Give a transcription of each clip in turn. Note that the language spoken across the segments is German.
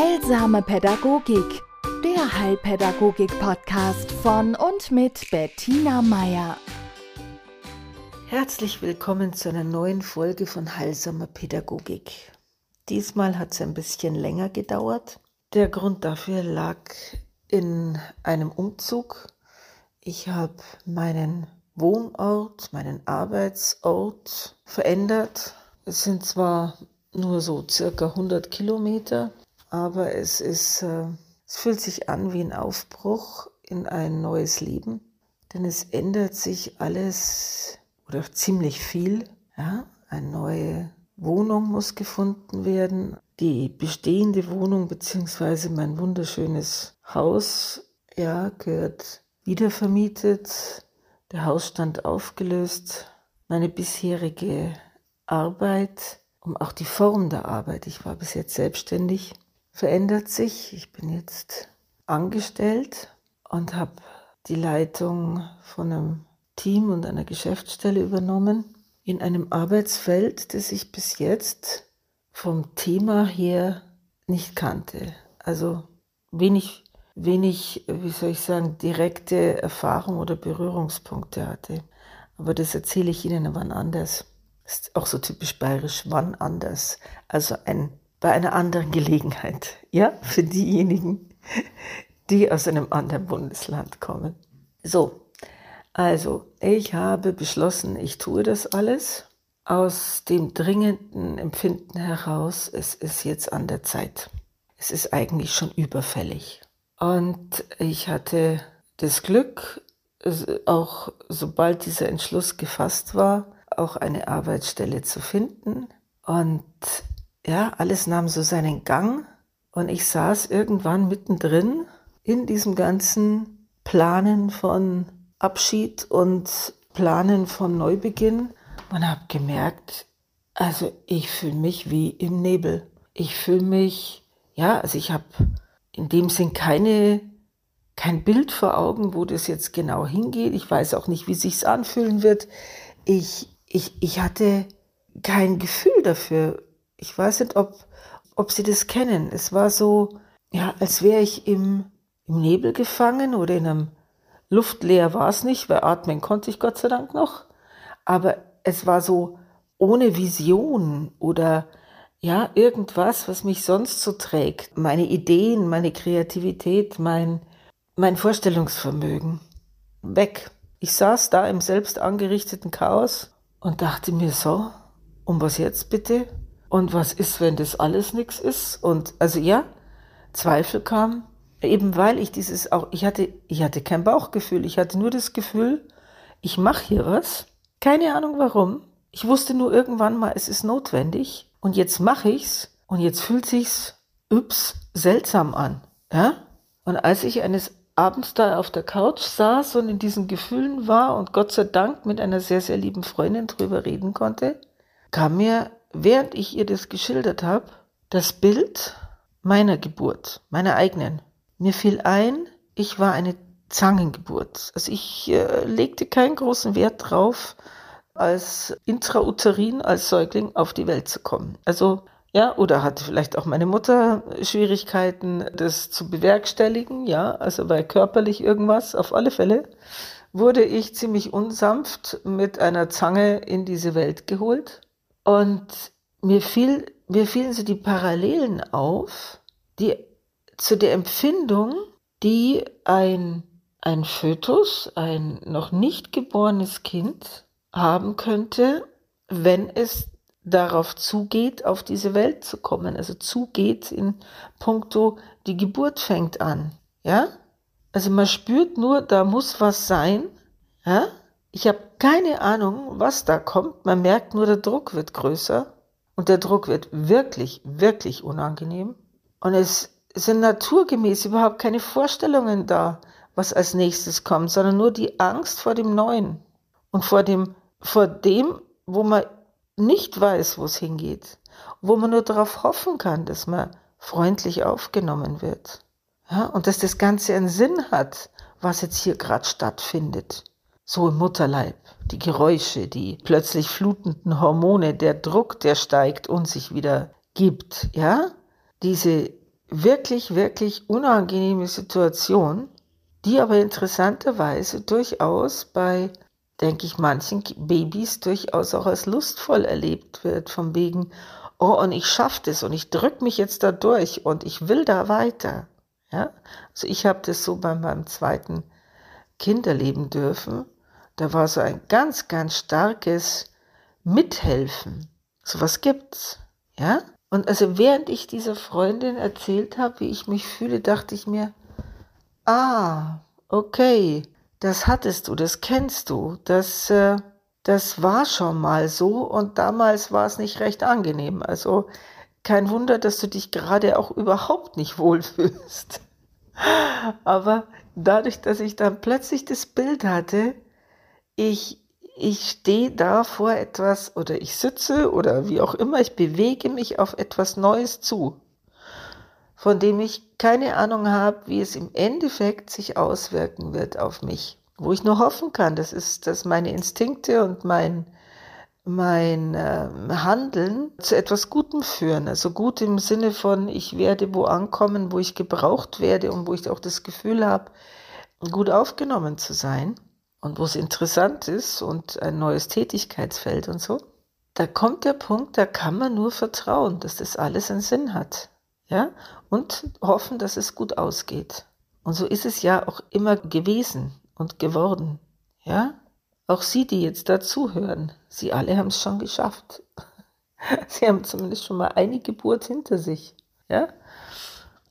Heilsame Pädagogik, der Heilpädagogik-Podcast von und mit Bettina Meier. Herzlich willkommen zu einer neuen Folge von Heilsamer Pädagogik. Diesmal hat es ein bisschen länger gedauert. Der Grund dafür lag in einem Umzug. Ich habe meinen Wohnort, meinen Arbeitsort verändert. Es sind zwar nur so circa 100 Kilometer, aber es ist, äh, es fühlt sich an wie ein Aufbruch in ein neues Leben, denn es ändert sich alles oder ziemlich viel. Ja? Eine neue Wohnung muss gefunden werden. Die bestehende Wohnung bzw. mein wunderschönes Haus ja, gehört wiedervermietet, der Hausstand aufgelöst. Meine bisherige Arbeit, um auch die Form der Arbeit, ich war bis jetzt selbstständig, verändert sich. Ich bin jetzt angestellt und habe die Leitung von einem Team und einer Geschäftsstelle übernommen in einem Arbeitsfeld, das ich bis jetzt vom Thema her nicht kannte. Also wenig, wenig, wie soll ich sagen, direkte Erfahrung oder Berührungspunkte hatte. Aber das erzähle ich Ihnen wann anders. Ist auch so typisch bayerisch, wann anders. Also ein bei einer anderen Gelegenheit. Ja, für diejenigen, die aus einem anderen Bundesland kommen. So, also ich habe beschlossen, ich tue das alles aus dem dringenden Empfinden heraus, es ist jetzt an der Zeit. Es ist eigentlich schon überfällig. Und ich hatte das Glück, auch sobald dieser Entschluss gefasst war, auch eine Arbeitsstelle zu finden. Und ja, alles nahm so seinen Gang und ich saß irgendwann mittendrin in diesem ganzen Planen von Abschied und Planen von Neubeginn und habe gemerkt, also ich fühle mich wie im Nebel. Ich fühle mich, ja, also ich habe in dem Sinn keine kein Bild vor Augen, wo das jetzt genau hingeht. Ich weiß auch nicht, wie sich's anfühlen wird. Ich ich ich hatte kein Gefühl dafür, ich weiß nicht, ob, ob Sie das kennen. Es war so, ja, als wäre ich im, im Nebel gefangen oder in einem Luftleer war es nicht, weil atmen konnte ich Gott sei Dank noch. Aber es war so ohne Vision oder ja, irgendwas, was mich sonst so trägt. Meine Ideen, meine Kreativität, mein, mein Vorstellungsvermögen. Weg. Ich saß da im selbst angerichteten Chaos und dachte mir so, um was jetzt bitte? Und was ist, wenn das alles nichts ist? Und also ja, Zweifel kamen, eben weil ich dieses auch, ich hatte, ich hatte kein Bauchgefühl, ich hatte nur das Gefühl, ich mache hier was, keine Ahnung warum. Ich wusste nur irgendwann mal, es ist notwendig und jetzt mache ich's und jetzt fühlt sich's ups seltsam an, ja? Und als ich eines Abends da auf der Couch saß und in diesen Gefühlen war und Gott sei Dank mit einer sehr, sehr lieben Freundin drüber reden konnte, kam mir während ich ihr das geschildert habe, das Bild meiner Geburt, meiner eigenen. Mir fiel ein, ich war eine Zangengeburt. Also ich äh, legte keinen großen Wert drauf, als intrauterin, als Säugling auf die Welt zu kommen. Also ja, oder hatte vielleicht auch meine Mutter Schwierigkeiten, das zu bewerkstelligen, ja, also bei körperlich irgendwas, auf alle Fälle wurde ich ziemlich unsanft mit einer Zange in diese Welt geholt und mir, fiel, mir fielen so die Parallelen auf, die zu der Empfindung, die ein, ein Fötus, ein noch nicht geborenes Kind haben könnte, wenn es darauf zugeht, auf diese Welt zu kommen. Also zugeht in puncto, die Geburt fängt an. Ja? Also man spürt nur, da muss was sein. Ja? Ich habe keine Ahnung, was da kommt. Man merkt nur, der Druck wird größer und der Druck wird wirklich, wirklich unangenehm. Und es sind naturgemäß überhaupt keine Vorstellungen da, was als nächstes kommt, sondern nur die Angst vor dem Neuen und vor dem, vor dem, wo man nicht weiß, wo es hingeht, wo man nur darauf hoffen kann, dass man freundlich aufgenommen wird. Ja, und dass das Ganze einen Sinn hat, was jetzt hier gerade stattfindet so im Mutterleib, die Geräusche, die plötzlich flutenden Hormone, der Druck, der steigt und sich wieder gibt, ja? Diese wirklich, wirklich unangenehme Situation, die aber interessanterweise durchaus bei, denke ich, manchen Babys durchaus auch als lustvoll erlebt wird, von wegen, oh, und ich schaffe das und ich drücke mich jetzt da durch und ich will da weiter. Ja, also ich habe das so bei meinem zweiten Kind erleben dürfen. Da war so ein ganz, ganz starkes Mithelfen. So was gibt's. Ja? Und also während ich dieser Freundin erzählt habe, wie ich mich fühle, dachte ich mir, ah, okay, das hattest du, das kennst du, das, äh, das war schon mal so und damals war es nicht recht angenehm. Also kein Wunder, dass du dich gerade auch überhaupt nicht wohlfühlst. Aber dadurch, dass ich dann plötzlich das Bild hatte, ich ich stehe da vor etwas oder ich sitze oder wie auch immer, ich bewege mich auf etwas Neues zu, von dem ich keine Ahnung habe, wie es im Endeffekt sich auswirken wird auf mich. Wo ich nur hoffen kann, das ist, dass meine Instinkte und mein, mein äh, Handeln zu etwas Gutem führen. Also gut im Sinne von, ich werde wo ankommen, wo ich gebraucht werde und wo ich auch das Gefühl habe, gut aufgenommen zu sein und wo es interessant ist und ein neues Tätigkeitsfeld und so, da kommt der Punkt, da kann man nur vertrauen, dass das alles einen Sinn hat. Ja? Und hoffen, dass es gut ausgeht. Und so ist es ja auch immer gewesen und geworden. Ja? Auch Sie, die jetzt dazuhören, Sie alle haben es schon geschafft. Sie haben zumindest schon mal eine Geburt hinter sich. Ja?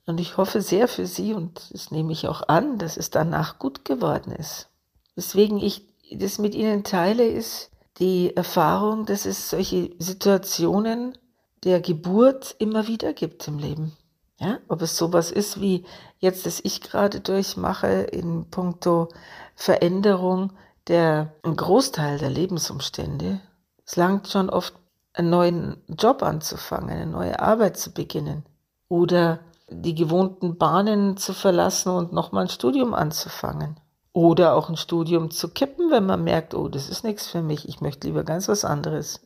Und ich hoffe sehr für Sie und das nehme ich auch an, dass es danach gut geworden ist. Weswegen ich das mit Ihnen teile, ist die Erfahrung, dass es solche Situationen der Geburt immer wieder gibt im Leben. Ja, ob es sowas ist wie jetzt, das ich gerade durchmache in puncto Veränderung der Großteil der Lebensumstände. Es langt schon oft, einen neuen Job anzufangen, eine neue Arbeit zu beginnen oder die gewohnten Bahnen zu verlassen und nochmal ein Studium anzufangen oder auch ein Studium zu kippen, wenn man merkt, oh, das ist nichts für mich, ich möchte lieber ganz was anderes.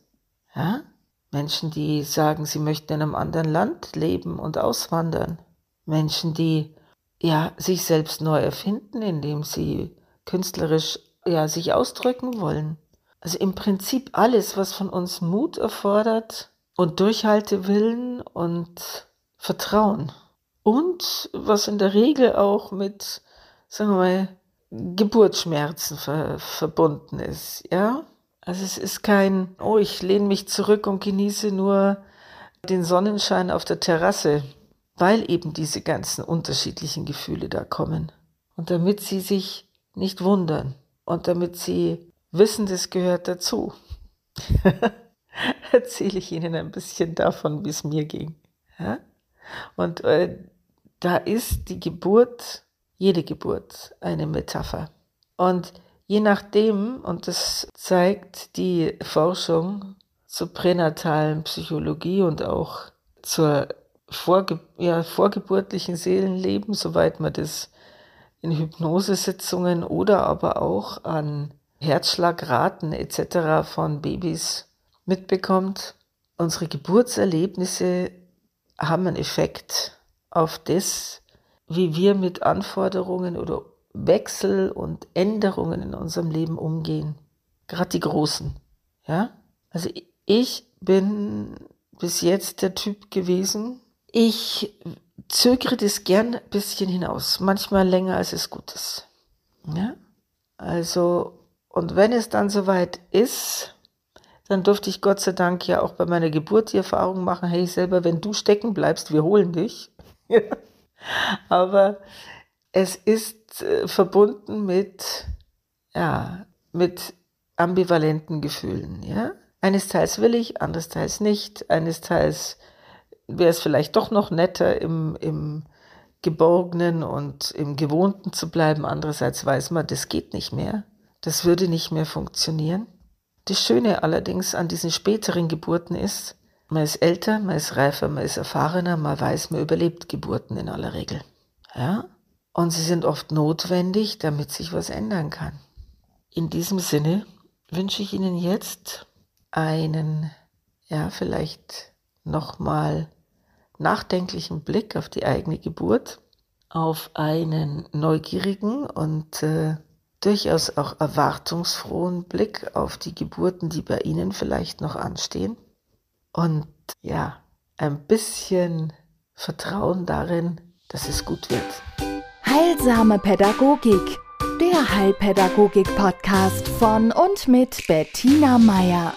Ja? Menschen, die sagen, sie möchten in einem anderen Land leben und auswandern. Menschen, die ja sich selbst neu erfinden, indem sie künstlerisch ja sich ausdrücken wollen. Also im Prinzip alles, was von uns Mut erfordert und Durchhaltewillen und Vertrauen. Und was in der Regel auch mit, sagen wir mal, Geburtsschmerzen ver verbunden ist, ja. Also es ist kein, oh, ich lehne mich zurück und genieße nur den Sonnenschein auf der Terrasse, weil eben diese ganzen unterschiedlichen Gefühle da kommen. Und damit sie sich nicht wundern und damit sie wissen, das gehört dazu, erzähle ich Ihnen ein bisschen davon, wie es mir ging. Ja? Und äh, da ist die Geburt jede Geburt eine Metapher. Und je nachdem, und das zeigt die Forschung zur pränatalen Psychologie und auch zur Vorge ja, vorgeburtlichen Seelenleben, soweit man das in Hypnosesitzungen oder aber auch an Herzschlagraten etc. von Babys mitbekommt. Unsere Geburtserlebnisse haben einen Effekt auf das, wie wir mit Anforderungen oder Wechsel und Änderungen in unserem Leben umgehen. Gerade die großen. Ja? Also ich bin bis jetzt der Typ gewesen. Ich zögere das gern ein bisschen hinaus. Manchmal länger als es gut ist. Ja? Also, und wenn es dann soweit ist, dann durfte ich Gott sei Dank ja auch bei meiner Geburt die Erfahrung machen, hey selber, wenn du stecken bleibst, wir holen dich. Aber es ist äh, verbunden mit, ja, mit ambivalenten Gefühlen, ja. Eines Teils will ich, anderes Teils nicht. Eines Teils wäre es vielleicht doch noch netter, im, im Geborgenen und im Gewohnten zu bleiben. Andererseits weiß man, das geht nicht mehr. Das würde nicht mehr funktionieren. Das Schöne allerdings an diesen späteren Geburten ist, man ist älter, man ist reifer, man ist erfahrener, man weiß, man überlebt Geburten in aller Regel. Ja? Und sie sind oft notwendig, damit sich was ändern kann. In diesem Sinne wünsche ich Ihnen jetzt einen, ja, vielleicht nochmal nachdenklichen Blick auf die eigene Geburt, auf einen neugierigen und äh, durchaus auch erwartungsfrohen Blick auf die Geburten, die bei Ihnen vielleicht noch anstehen. Und ja, ein bisschen Vertrauen darin, dass es gut wird. Heilsame Pädagogik, der Heilpädagogik-Podcast von und mit Bettina Meier.